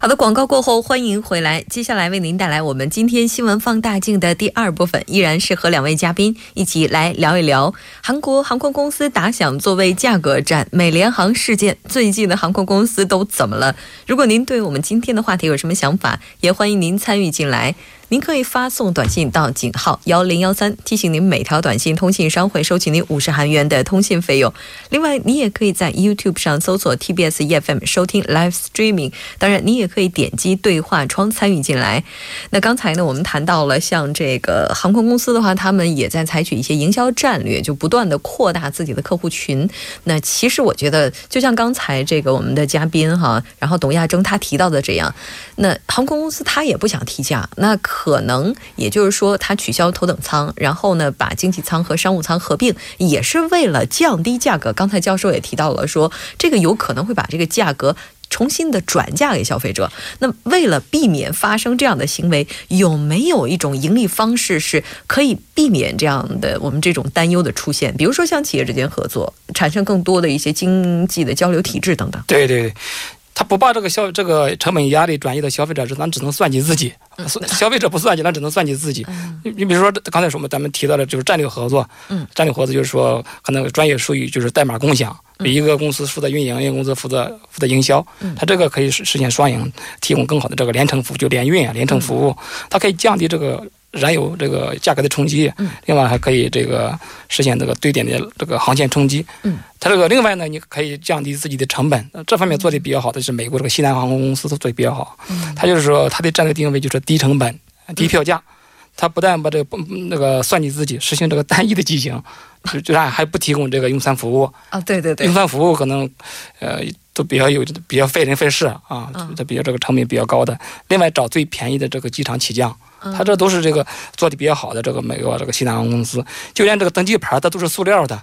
好的，广告过后，欢迎回来。接下来为您带来我们今天新闻放大镜的第二部分，依然是和两位嘉宾一起来聊一聊韩国航空公司打响座位价格战，美联航事件，最近的航空公司都怎么了？如果您对我们今天的话题有什么想法，也欢迎您参与进来。您可以发送短信到井号幺零幺三，提醒您每条短信通信商会收取您五十韩元的通信费用。另外，你也可以在 YouTube 上搜索 TBS EFM 收听 Live Streaming，当然，你也可以点击对话窗参与进来。那刚才呢，我们谈到了像这个航空公司的话，他们也在采取一些营销战略，就不断的扩大自己的客户群。那其实我觉得，就像刚才这个我们的嘉宾哈，然后董亚征他提到的这样，那航空公司他也不想提价，那可。可能也就是说，他取消头等舱，然后呢，把经济舱和商务舱合并，也是为了降低价格。刚才教授也提到了，说这个有可能会把这个价格重新的转嫁给消费者。那为了避免发生这样的行为，有没有一种盈利方式是可以避免这样的我们这种担忧的出现？比如说像企业之间合作，产生更多的一些经济的交流体制等等。对对对。他不把这个消这个成本压力转移到消费者，咱只能算计自己。消费者不算计，咱只能算计自己。你你比如说刚才说嘛，咱们提到的就是战略合作。嗯，战略合作就是说，可能专业术语就是代码共享，一个公司负责运营，一个公司负责负责营销。嗯，它这个可以实实现双赢，提供更好的这个连程服务，就联运啊，连程服务，它可以降低这个。燃油这个价格的冲击，嗯，另外还可以这个实现这个对点的这个航线冲击，嗯，它这个另外呢，你可以降低自己的成本，这方面做的比较好的是美国这个西南航空公司，都做的比较好，嗯，它就是说它的战略定位就是低成本、低票价，它不但把这个那个算计自己，实行这个单一的机型，就就还还不提供这个用餐服务。啊，对对对，用餐服务可能呃都比较有比较费人费事啊，它比较这个成本比较高的，另外找最便宜的这个机场起降。它这都是这个做的比较好的，这个美国这个西南航空公司，就连这个登机牌它都是塑料的，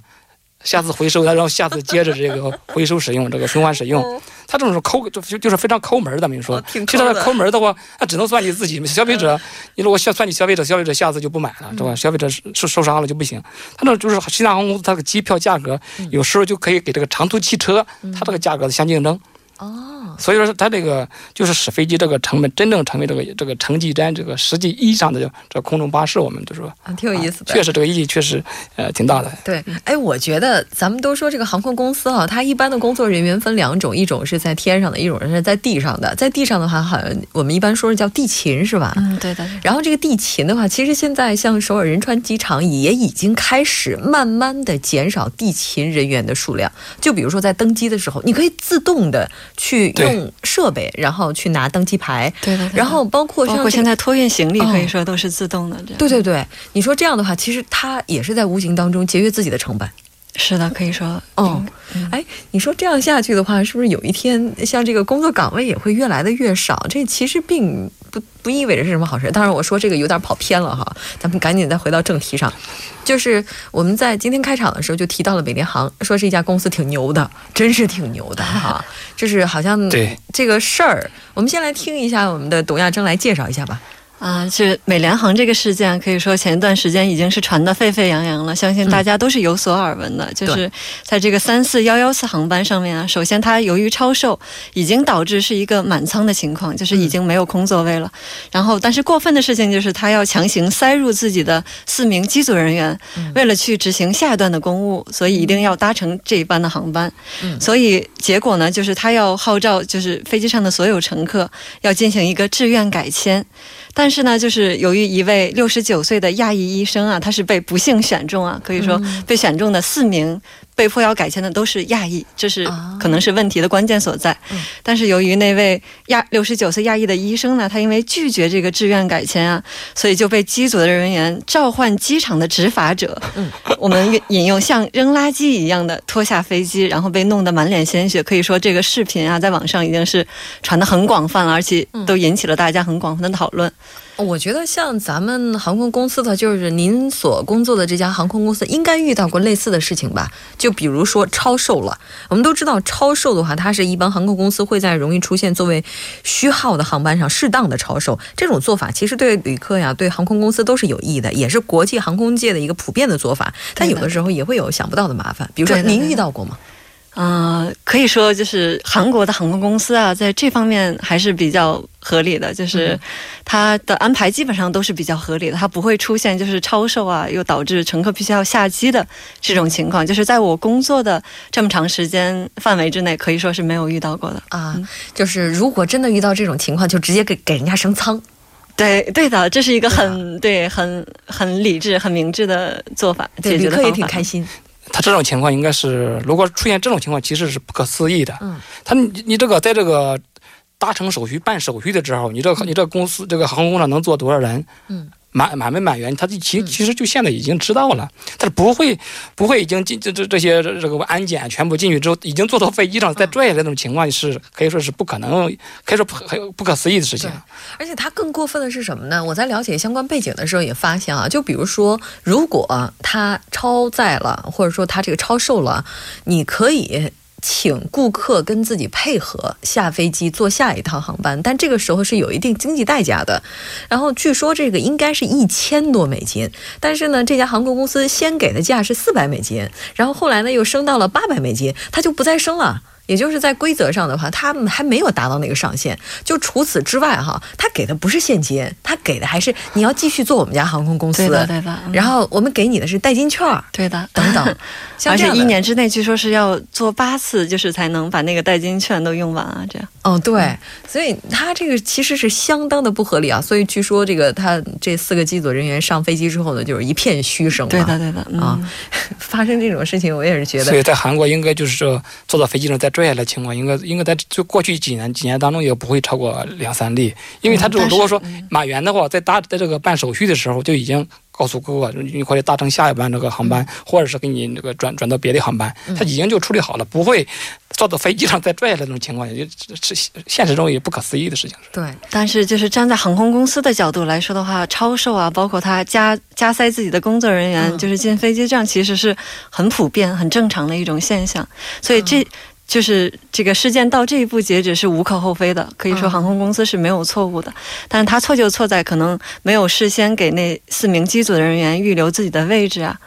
下次回收它，然后下次接着这个 回收使用，这个循环使用。他这种是抠，就就就是非常抠门的，你说。其实他抠门的话，那只能算计自己。消费者，你如果算算计消费者，消费者下次就不买了，对吧？消费者受受伤了就不行。他那就是西南航空公司，它的机票价格有时候就可以给这个长途汽车，它这个价格相竞争。哦，所以说它这个就是使飞机这个成本真正成为这个这个城际站这个实际意义上的这空中巴士，我们就说啊，挺有意思的，确实这个意义确实呃挺大的。对，哎，我觉得咱们都说这个航空公司哈，它一般的工作人员分两种，一种是在天上的，一种是在地上的。在地上的话，好像我们一般说是叫地勤，是吧？嗯，对的。然后这个地勤的话，其实现在像首尔仁川机场也已经开始慢慢的减少地勤人员的数量。就比如说在登机的时候，你可以自动的。去用设备，然后去拿登机牌，对对，然后包括包括现在托运行李，可以说都是自动的。对对对，你说这样的话，其实它也是在无形当中节约自己的成本。是的，可以说，哦，哎，你说这样下去的话，是不是有一天像这个工作岗位也会越来的越少？这其实并不不意味着是什么好事。当然，我说这个有点跑偏了哈，咱们赶紧再回到正题上。就是我们在今天开场的时候就提到了美联航，说是一家公司挺牛的，真是挺牛的哈。就是好像对这个事儿，我们先来听一下我们的董亚征来介绍一下吧。啊，是美联航这个事件，可以说前一段时间已经是传得沸沸扬扬了，相信大家都是有所耳闻的。就是在这个三四幺幺次航班上面啊，首先它由于超售，已经导致是一个满舱的情况，就是已经没有空座位了。然后，但是过分的事情就是它要强行塞入自己的四名机组人员，为了去执行下一段的公务，所以一定要搭乘这一班的航班。所以结果呢，就是他要号召，就是飞机上的所有乘客要进行一个志愿改签。但是呢，就是由于一位六十九岁的亚裔医生啊，他是被不幸选中啊，可以说被选中的四名。被迫要改签的都是亚裔，这是可能是问题的关键所在。但是由于那位亚六十九岁亚裔的医生呢，他因为拒绝这个志愿改签啊，所以就被机组的人员召唤机场的执法者。我们引用像扔垃圾一样的拖下飞机，然后被弄得满脸鲜血。可以说这个视频啊，在网上已经是传的很广泛了，而且都引起了大家很广泛的讨论。我觉得像咱们航空公司的，就是您所工作的这家航空公司，应该遇到过类似的事情吧？就比如说超售了，我们都知道超售的话，它是一般航空公司会在容易出现作为虚号的航班上适当的超售，这种做法其实对旅客呀、对航空公司都是有益的，也是国际航空界的一个普遍的做法。但有的时候也会有想不到的麻烦，比如说您遇到过吗？嗯，可以说就是韩国的航空公司啊，在这方面还是比较合理的，就是它的安排基本上都是比较合理的，它不会出现就是超售啊，又导致乘客必须要下机的这种情况。就是在我工作的这么长时间范围之内，可以说是没有遇到过的啊。就是如果真的遇到这种情况，就直接给给人家升舱。对对的，这是一个很对很很理智、很明智的做法，对旅客也挺开心。他这种情况应该是，如果出现这种情况，其实是不可思议的。嗯，他你你这个在这个达成手续、办手续的时候，你这你这公司这个航空公司能坐多少人？嗯。满满没满员，他其其实就现在已经知道了，他不会不会已经进这这这些这个安检全部进去之后，已经坐到飞机上再拽下来那种情况是可以说是不可能，可以说很不可思议的事情。而且他更过分的是什么呢？我在了解相关背景的时候也发现啊，就比如说，如果他超载了，或者说他这个超售了，你可以。请顾客跟自己配合下飞机坐下一趟航班，但这个时候是有一定经济代价的。然后据说这个应该是一千多美金，但是呢，这家航空公司先给的价是四百美金，然后后来呢又升到了八百美金，它就不再升了。也就是在规则上的话，他们还没有达到那个上限。就除此之外哈，他给的不是现金，他给的还是你要继续做我们家航空公司。对的，对的。然后我们给你的是代金券。对的，等等。而且一年之内据说是要做八次，就是才能把那个代金券都用完啊，这样。哦，对。所以他这个其实是相当的不合理啊。所以据说这个他这四个机组人员上飞机之后呢，就是一片嘘声。对的，对的。啊，发生这种事情，我也是觉得。所以在韩国应该就是说坐到飞机上再拽下来情况，应该应该在就过去几年几年当中也不会超过两三例，因为他这种如果说满员的话，在搭在这个办手续的时候就已经告诉顾客，你可以搭乘下一班这个航班，或者是给你那个转转到别的航班，他已经就处理好了，不会坐到飞机上再拽下来那种情况，也是现实中也不可思议的事情。对，但是就是站在航空公司的角度来说的话，超售啊，包括他加加塞自己的工作人员，就是进飞机这样，其实是很普遍、很正常的一种现象，所以这。就是这个事件到这一步截止是无可厚非的，可以说航空公司是没有错误的，但是他错就错在可能没有事先给那四名机组的人员预留自己的位置啊，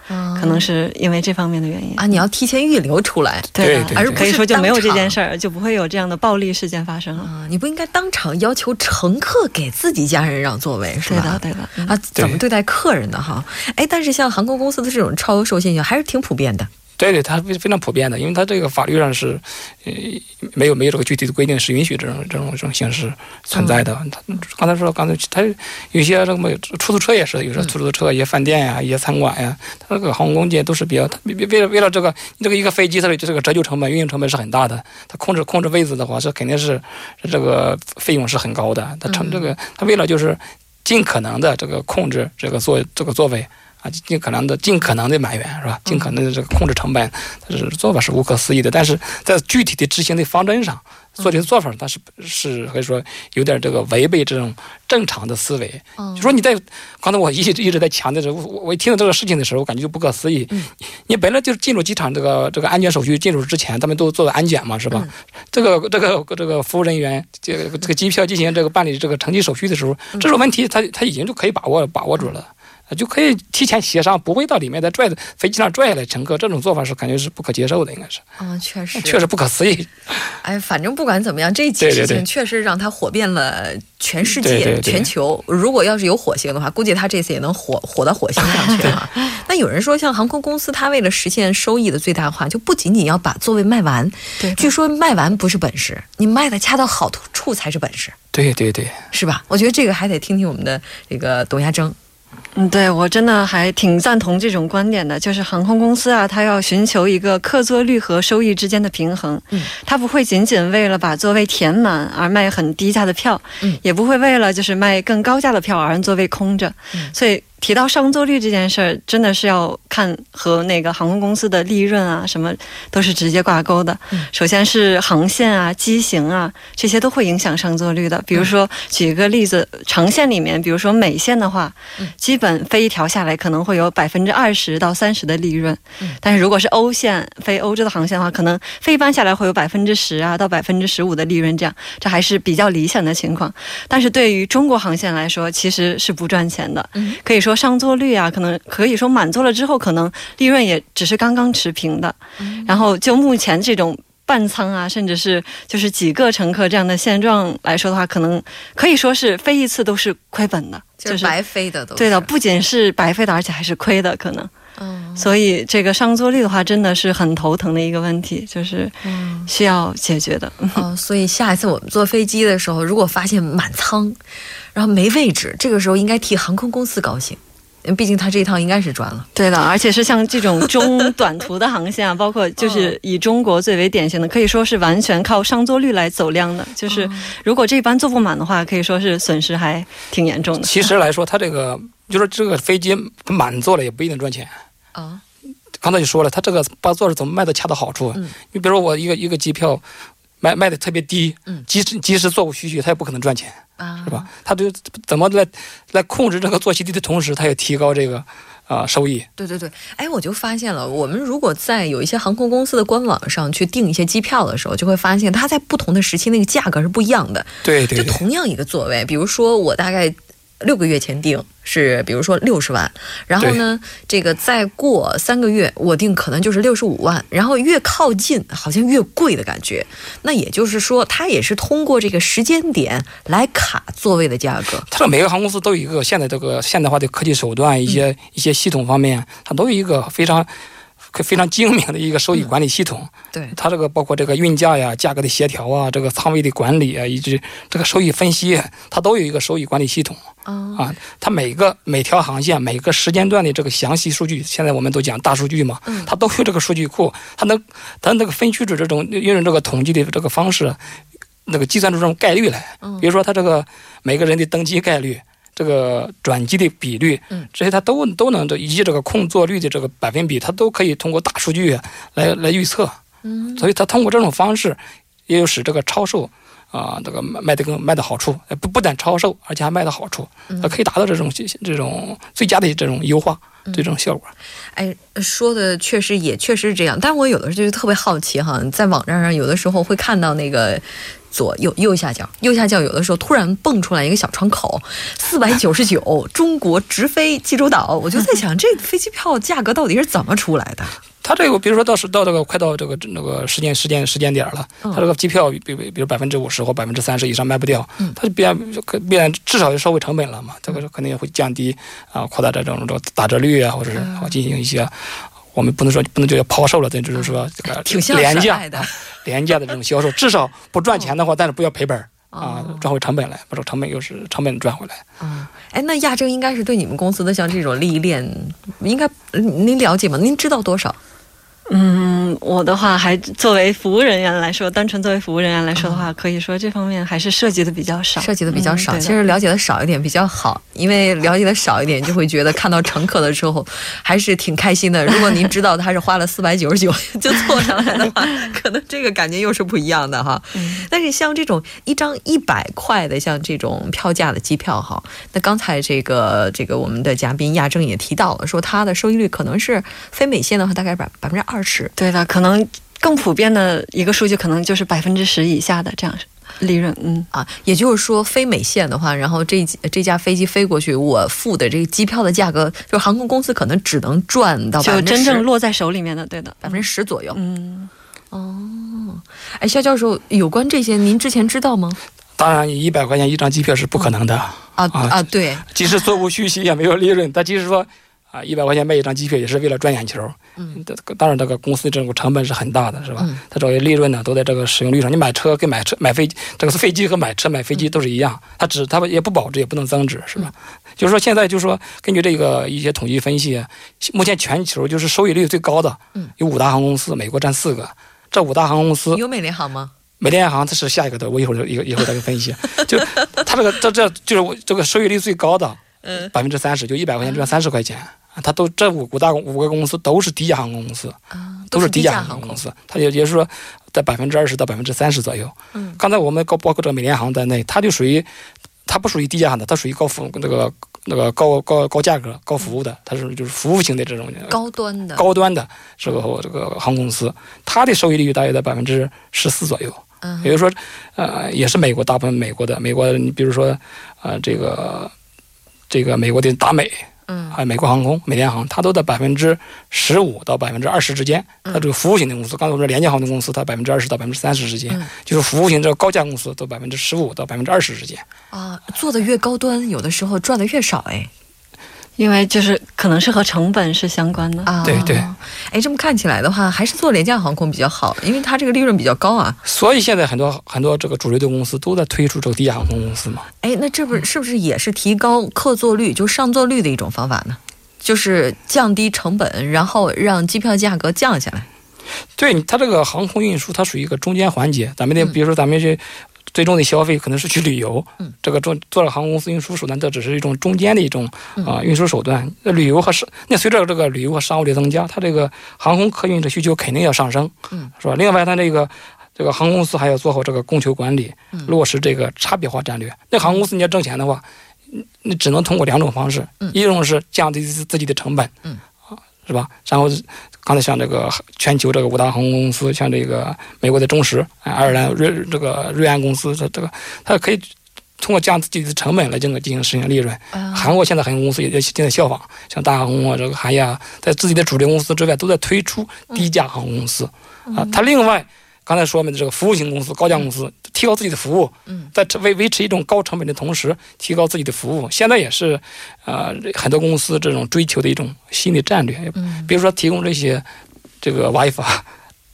可能是因为这方面的原因啊。你要提前预留出来，对，而可以说就没有这件事儿，就不会有这样的暴力事件发生了。你不应该当场要求乘客给自己家人让座位，是吧？对的，对的。啊，怎么对待客人的哈？哎，但是像航空公司的这种超售现象还是挺普遍的。对对，它非非常普遍的，因为它这个法律上是，呃，没有没有这个具体的规定，是允许这种这种这种形式存在的。他刚才说，刚才他有些什么出租车也是，有些出租车、一些饭店呀、一些餐馆呀，它这个航空公司都是比较，为为了为了这个这个一个飞机，它的这个折旧成本、运营成本是很大的。它控制控制位置的话，是肯定是这个费用是很高的。它成这个，它为了就是尽可能的这个控制这个座这个座位。啊，尽可能的、尽可能的满员是吧？尽可能的这个控制成本，它是做法是无可思议的。但是在具体的执行的方针上，做这个做法，它是是可以说有点这个违背这种正常的思维。就说你在刚才我一直一直在强调着，我我一听到这个事情的时候，我感觉就不可思议。你本来就是进入机场这个这个安检手续进入之前，他们都做的安检嘛，是吧？这个这个这个服务人员这个这个机票进行这个办理这个乘机手续的时候，这种问题他他已经就可以把握把握住了。就可以提前协商，不会到里面再拽飞机上拽下来乘客，这种做法是感觉是不可接受的，应该是。嗯，确实，确实不可思议。哎，反正不管怎么样，这件 事情确实让他火遍了全世界、全球。如果要是有火星的话，估计他这次也能火火到火星上去啊。那有人说，像航空公司，他为了实现收益的最大化，就不仅仅要把座位卖完。对，据说卖完不是本事，你卖的恰到好处才是本事。对对对，是吧？我觉得这个还得听听我们的这个董亚征。嗯，对我真的还挺赞同这种观点的，就是航空公司啊，它要寻求一个客座率和收益之间的平衡。嗯，它不会仅仅为了把座位填满而卖很低价的票，嗯，也不会为了就是卖更高价的票而让座位空着。嗯，所以提到上座率这件事儿，真的是要看和那个航空公司的利润啊，什么都是直接挂钩的。首先是航线啊、机型啊，这些都会影响上座率的。比如说，举一个例子，长线里面，比如说美线的话，基本飞一条下来可能会有百分之二十到三十的利润。但是如果是欧线飞欧洲的航线的话，可能飞一班下来会有百分之十啊到百分之十五的利润，这样这还是比较理想的情况。但是对于中国航线来说，其实是不赚钱的，可以说。说上座率啊，可能可以说满座了之后，可能利润也只是刚刚持平的。然后就目前这种半仓啊，甚至是就是几个乘客这样的现状来说的话，可能可以说是飞一次都是亏本的，就是白飞的都。对的，不仅是白飞的，而且还是亏的可能。嗯，所以这个上座率的话，真的是很头疼的一个问题，就是需要解决的。哦，所以下一次我们坐飞机的时候，如果发现满舱。然后没位置，这个时候应该替航空公司高兴，毕竟他这一趟应该是赚了。对的，而且是像这种中短途的航线啊，包括就是以中国最为典型的，可以说是完全靠上座率来走量的。就是如果这班坐不满的话，可以说是损失还挺严重的。其实来说，他这个就是这个飞机满座了也不一定赚钱啊。刚才就说了，他这个把座是怎么卖的恰到好处？嗯你比如说我一个一个机票卖卖的特别低，嗯即使即使座无虚席，他也不可能赚钱。啊，是吧？他就怎么来来控制这个坐席低的同时，他也提高这个啊收益。对对对，哎，我就发现了，我们如果在有一些航空公司的官网上去订一些机票的时候，就会发现它在不同的时期那个价格是不一样的。对对，就同样一个座位，比如说我大概。六个月前订是，比如说六十万，然后呢，这个再过三个月我定可能就是六十五万，然后越靠近好像越贵的感觉。那也就是说，它也是通过这个时间点来卡座位的价格。它每个航空公司都有一个现在这个现代化的科技手段，一些一些系统方面，它都有一个非常。非常精明的一个收益管理系统，对它这个包括这个运价呀、价格的协调啊、这个仓位的管理啊，以及这个收益分析，它都有一个收益管理系统啊。它每个每条航线、每个时间段的这个详细数据，现在我们都讲大数据嘛，它都有这个数据库，它能它那个分区出这种运用这个统计的这个方式，那个计算出这种概率来。比如说，它这个每个人的登机概率。这个转机的比率，嗯，这些它都都能，以及这个空座率的这个百分比，它都可以通过大数据来来预测，嗯，所以它通过这种方式，也有使这个超售啊，这个卖卖的更卖的好处，不不但超售，而且还卖的好处，它可以达到这种这种最佳的这种优化这种效果。哎，说的确实也确实是这样，但我有的时候就特别好奇哈，在网站上有的时候会看到那个。左右右下角，右下角有的时候突然蹦出来一个小窗口，四百九十九，中国直飞济州岛。我就在想，这飞机票价格到底是怎么出来的？它这个，比如说到时到这个快到这个那个时间时间时间点了，它这个机票比比比如百分之五十或百分之三十以上卖不掉，它就变必然至少就收回成本了嘛。这个肯定也会降低啊，扩大这种这种打折率啊，或者是进行一些。我们不能说不能叫抛售了，这就是说这个廉价的廉价的这种销售，至少不赚钱的话，但是不要赔本啊，赚回成本来，把这成本又是成本赚回来。嗯，哎，那亚正应该是对你们公司的像这种利益链，应该您了解吗？您知道多少？嗯，我的话还作为服务人员来说，单纯作为服务人员来说的话，可以说这方面还是涉及的比较少，涉及的比较少。其实了解的少一点比较好，因为了解的少一点，就会觉得看到乘客的时候还是挺开心的。如果您知道他是花了 四百九十九就坐上来的话，可能这个感觉又是不一样的哈。但是像这种一张一百块的，像这种票价的机票哈，那刚才这个这个我们的嘉宾亚正也提到了，说它的收益率可能是非美线的话，大概百百分之二。二十，对的，可能更普遍的一个数据，可能就是百分之十以下的这样利润。嗯啊，也就是说，非美线的话，然后这这架飞机飞过去，我付的这个机票的价格，就是航空公司可能只能赚到就真正落在手里面的，对的，百分之十左右。嗯，哦，哎，肖教授，有关这些，您之前知道吗？当然，一百块钱一张机票是不可能的啊啊！对，即使座无虚席，也没有利润。但即使说。啊，一百块钱卖一张机票也是为了赚眼球。嗯，当然这个公司这种成本是很大的，是吧？它主要利润呢都在这个使用率上。你买车跟买车买飞这个是飞机和买车买飞机都是一样，它只它也不保值也不能增值，是吧？就是说现在就是说根据这个一些统计分析，目前全球就是收益率最高的，有五大航空公司，美国占四个。这五大航空公司有美联航吗？美联航它是下一个的，我一会儿一个一会儿再给分析。就它这个这这就是我这个收益率最高的。百分之三十，就一百块钱赚三十块钱。它都这五五大五个公司都是低价航空公司，都是低价航空公司。它也也是说在百分之二十到百分之三十左右。嗯，刚才我们高包括这个美联航在内，它就属于它不属于低价的，它属于高服那个那个高高高价格高服务的，它是就是服务型的这种高端的高端的这个这个航空公司，它的收益率大约在百分之十四左右。嗯，也就是说，呃，也是美国大部分美国的美国，你比如说，呃，这个这个美国的达美。嗯，还有美国航空、美联航，它都在百分之十五到百分之二十之间。它这个服务型的公司，刚才我们说廉价航空公司，它百分之二十到百分之三十之间，就是服务型这个高价公司都百分之十五到百分之二十之间。啊，做的越高端，有的时候赚的越少哎。因为就是可能是和成本是相关的啊，对对，哎，这么看起来的话，还是做廉价航空比较好，因为它这个利润比较高啊。所以现在很多很多这个主流的公司都在推出这个低价航空公司嘛。哎，那这不是是不是也是提高客座率，就上座率的一种方法呢？就是降低成本，然后让机票价格降下来。对，它这个航空运输它属于一个中间环节，咱们的比如说咱们去。最终的消费可能是去旅游，嗯，这个做做了航空公司运输手段，这只是一种中间的一种啊运输手段。那旅游和商，那随着这个旅游和商务的增加，它这个航空客运的需求肯定要上升，嗯，是吧？另外，它这个这个航空公司还要做好这个供求管理，落实这个差别化战略。那航空公司你要挣钱的话，你只能通过两种方式，一种是降低自己的成本，嗯，啊，是吧？然后。刚才像这个全球这个五大航空公司，像这个美国的中石、爱尔兰瑞这个瑞安公司，这这个它可以通过降自己的成本来进行进行实现利润。韩国现在航空公司也在正在效仿，像大航空啊，这个行业啊，在自己的主力公司之外，都在推出低价航空公司啊。它另外。刚才说的这个服务型公司、高价公司，提高自己的服务，在维维持一种高成本的同时，提高自己的服务，现在也是，呃，很多公司这种追求的一种新的战略。嗯，比如说提供这些这个 WiFi。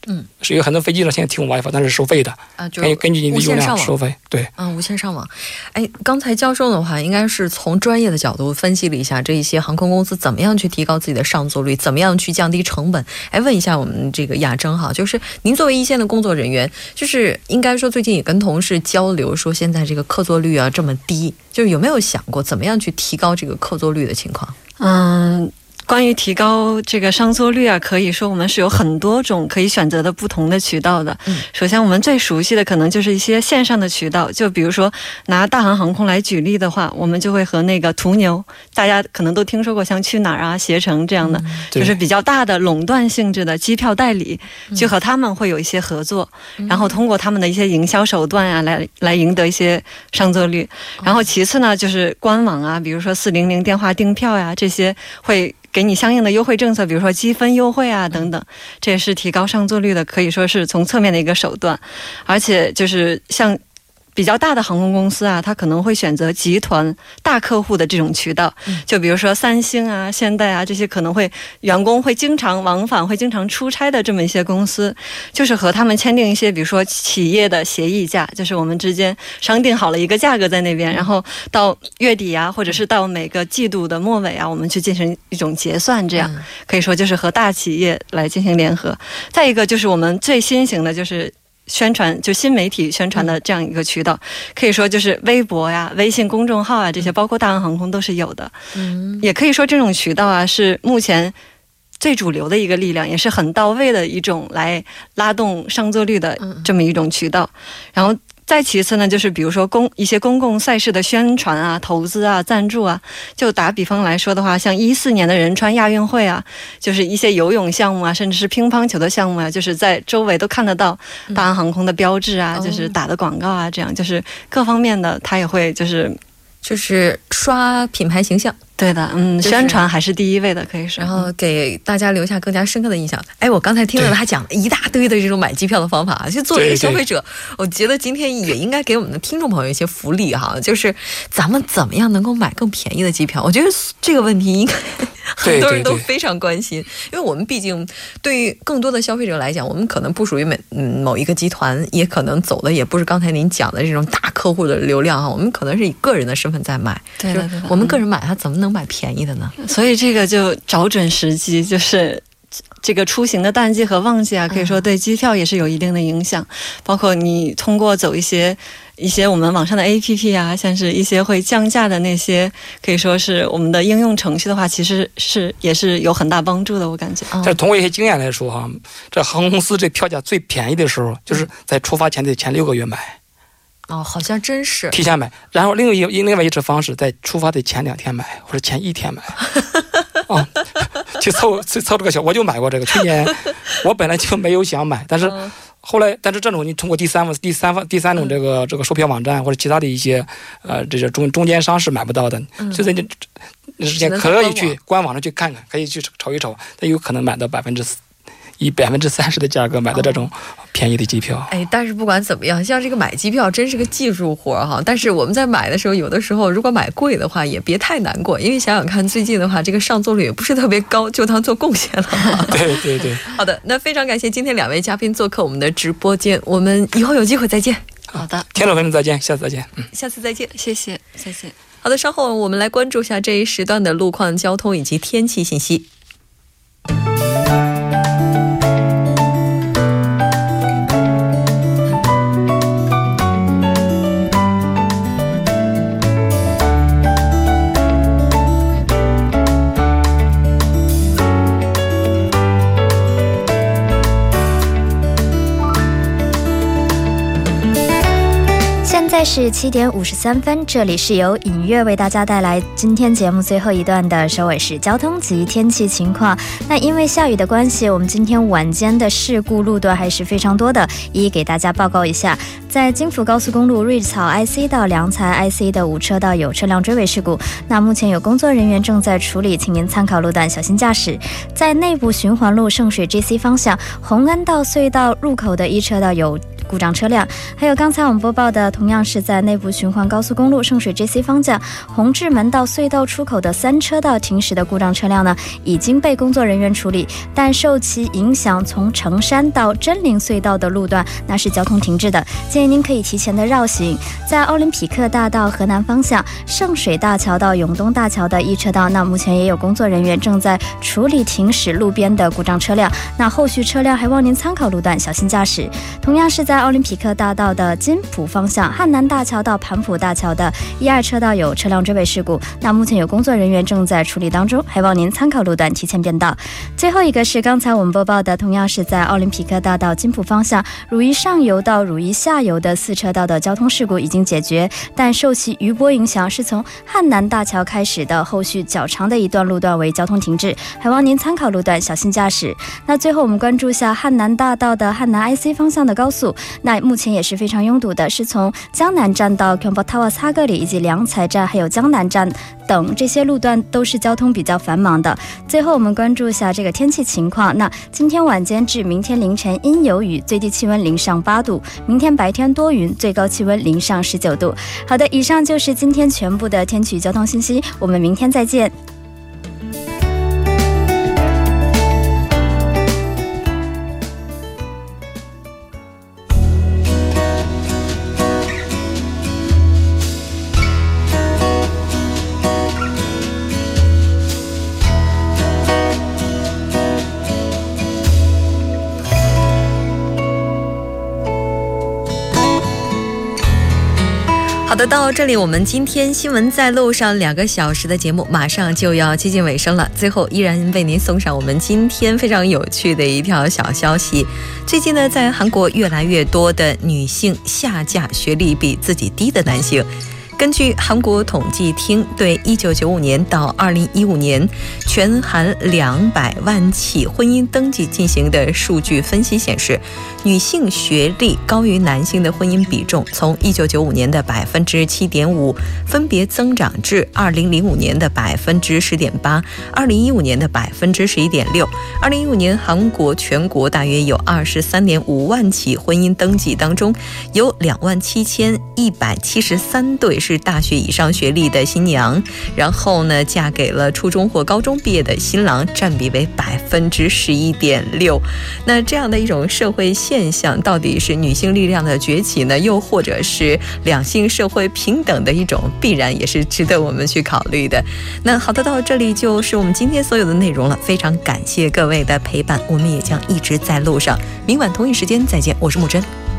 嗯，是有很多飞机上现在提供 WiFi，但是收费的啊，就根据你的用量收费。对，嗯，无线上网。哎，刚才教授的话，应该是从专业的角度分析了一下这一些航空公司怎么样去提高自己的上座率，怎么样去降低成本。哎，问一下我们这个亚征哈，就是您作为一线的工作人员，就是应该说最近也跟同事交流，说现在这个客座率啊这么低，就是有没有想过怎么样去提高这个客座率的情况？嗯。关于提高这个上座率啊，可以说我们是有很多种可以选择的不同的渠道的。嗯，首先我们最熟悉的可能就是一些线上的渠道，就比如说拿大韩航空来举例的话，我们就会和那个途牛，大家可能都听说过像去哪儿啊、携程这样的，就是比较大的垄断性质的机票代理，就和他们会有一些合作，然后通过他们的一些营销手段啊，来来赢得一些上座率。然后其次呢，就是官网啊，比如说四零零电话订票呀，这些会。给你相应的优惠政策，比如说积分优惠啊等等，这也是提高上座率的，可以说是从侧面的一个手段，而且就是像。比较大的航空公司啊，它可能会选择集团大客户的这种渠道，就比如说三星啊、现代啊这些，可能会员工会经常往返、会经常出差的这么一些公司，就是和他们签订一些，比如说企业的协议价，就是我们之间商定好了一个价格在那边，然后到月底啊，或者是到每个季度的末尾啊，我们去进行一种结算，这样可以说就是和大企业来进行联合。再一个就是我们最新型的就是。宣传就新媒体宣传的这样一个渠道，可以说就是微博呀、微信公众号啊这些，包括大韩航空都是有的。嗯，也可以说这种渠道啊是目前最主流的一个力量，也是很到位的一种来拉动上座率的这么一种渠道。然后。再其次呢，就是比如说公一些公共赛事的宣传啊、投资啊、赞助啊，就打比方来说的话，像一四年的仁川亚运会啊，就是一些游泳项目啊，甚至是乒乓球的项目啊，就是在周围都看得到大韩航空的标志啊，就是打的广告啊，这样就是各方面的，它也会就是就是刷品牌形象。对的，嗯，宣传还是第一位的，可以说，然后给大家留下更加深刻的印象。哎，我刚才听了他讲了一大堆的这种买机票的方法啊，就作为一个消费者，我觉得今天也应该给我们的听众朋友一些福利哈，就是咱们怎么样能够买更便宜的机票？我觉得这个问题应该很多人都非常关心，因为我们毕竟对于更多的消费者来讲，我们可能不属于每嗯某一个集团，也可能走的也不是刚才您讲的这种大客户的流量哈，我们可能是以个人的身份在买，对对，我们个人买它怎么能？能买便宜的呢，所以这个就找准时机，就是这个出行的淡季和旺季啊，可以说对机票也是有一定的影响。包括你通过走一些一些我们网上的 APP 啊，像是一些会降价的那些，可以说是我们的应用程序的话，其实是也是有很大帮助的。我感觉。但是通过一些经验来说哈，这航空公司这票价最便宜的时候，就是在出发前的前六个月买。哦，好像真是提前买，然后另一另外一种方式，在出发的前两天买或者前一天买，啊，去凑去凑这个小，我就买过这个。去年我本来就没有想买，但是后来，但是这种你通过第三方、第三方、第三种这个这个售票网站或者其他的一些呃这些中中间商是买不到的，所以你那时间可以去官网上去看看，可以去瞅一瞅，它有可能买到百分之四。以百分之三十的价格买的这种便宜的机票，哎，但是不管怎么样，像这个买机票真是个技术活哈。但是我们在买的时候，有的时候如果买贵的话，也别太难过，因为想想看，最近的话，这个上座率也不是特别高，就当做贡献了。对对对。好的，那非常感谢今天两位嘉宾做客我们的直播间，我们以后有机会再见。好的，听众朋友们再见，下次再见。嗯，下次再见，谢谢，谢谢。好的，稍后我们来关注一下这一时段的路况、交通以及天气信息。是七点五十三分，这里是由影月为大家带来今天节目最后一段的首尾是交通及天气情况。那因为下雨的关系，我们今天晚间的事故路段还是非常多的，一一给大家报告一下。在京福高速公路瑞草 IC 到良才 IC 的五车道有车辆追尾事故，那目前有工作人员正在处理，请您参考路段小心驾驶。在内部循环路圣水 GC 方向红安道隧道入口的一车道有。故障车辆，还有刚才我们播报的，同样是在内部循环高速公路圣水 JC 方向红志门到隧道出口的三车道停驶的故障车辆呢，已经被工作人员处理，但受其影响，从城山到真灵隧道的路段那是交通停滞的，建议您可以提前的绕行。在奥林匹克大道河南方向圣水大桥到永东大桥的一车道，那目前也有工作人员正在处理停驶路边的故障车辆，那后续车辆还望您参考路段，小心驾驶。同样是在。在奥林匹克大道的金浦方向，汉南大桥到盘浦大桥的一二车道有车辆追尾事故，那目前有工作人员正在处理当中，还望您参考路段提前变道。最后一个是刚才我们播报的，同样是在奥林匹克大道金浦方向汝矣上游到汝矣下游的四车道的交通事故已经解决，但受其余波影响，是从汉南大桥开始的后续较长的一段路段为交通停滞，还望您参考路段小心驾驶。那最后我们关注一下汉南大道的汉南 IC 方向的高速。那目前也是非常拥堵的，是从江南站到 k a m p o t a w a 擦个里以及良才站，还有江南站等这些路段都是交通比较繁忙的。最后我们关注一下这个天气情况。那今天晚间至明天凌晨阴有雨，最低气温零上八度；明天白天多云，最高气温零上十九度。好的，以上就是今天全部的天气交通信息，我们明天再见。好的，到这里，我们今天新闻在路上两个小时的节目马上就要接近尾声了。最后，依然为您送上我们今天非常有趣的一条小消息。最近呢，在韩国越来越多的女性下嫁学历比自己低的男性。根据韩国统计厅对1995年到2015年全韩两百万起婚姻登记进行的数据分析显示，女性学历高于男性的婚姻比重从1995年的百分之七点五分别增长至2005年的百分之十点八、2015年的百分之十一点六。2015年，韩国全国大约有23.5万起婚姻登记当中，有2万7173对是。大学以上学历的新娘，然后呢嫁给了初中或高中毕业的新郎，占比为百分之十一点六。那这样的一种社会现象，到底是女性力量的崛起呢，又或者是两性社会平等的一种必然，也是值得我们去考虑的。那好的，到这里就是我们今天所有的内容了，非常感谢各位的陪伴，我们也将一直在路上。明晚同一时间再见，我是木真。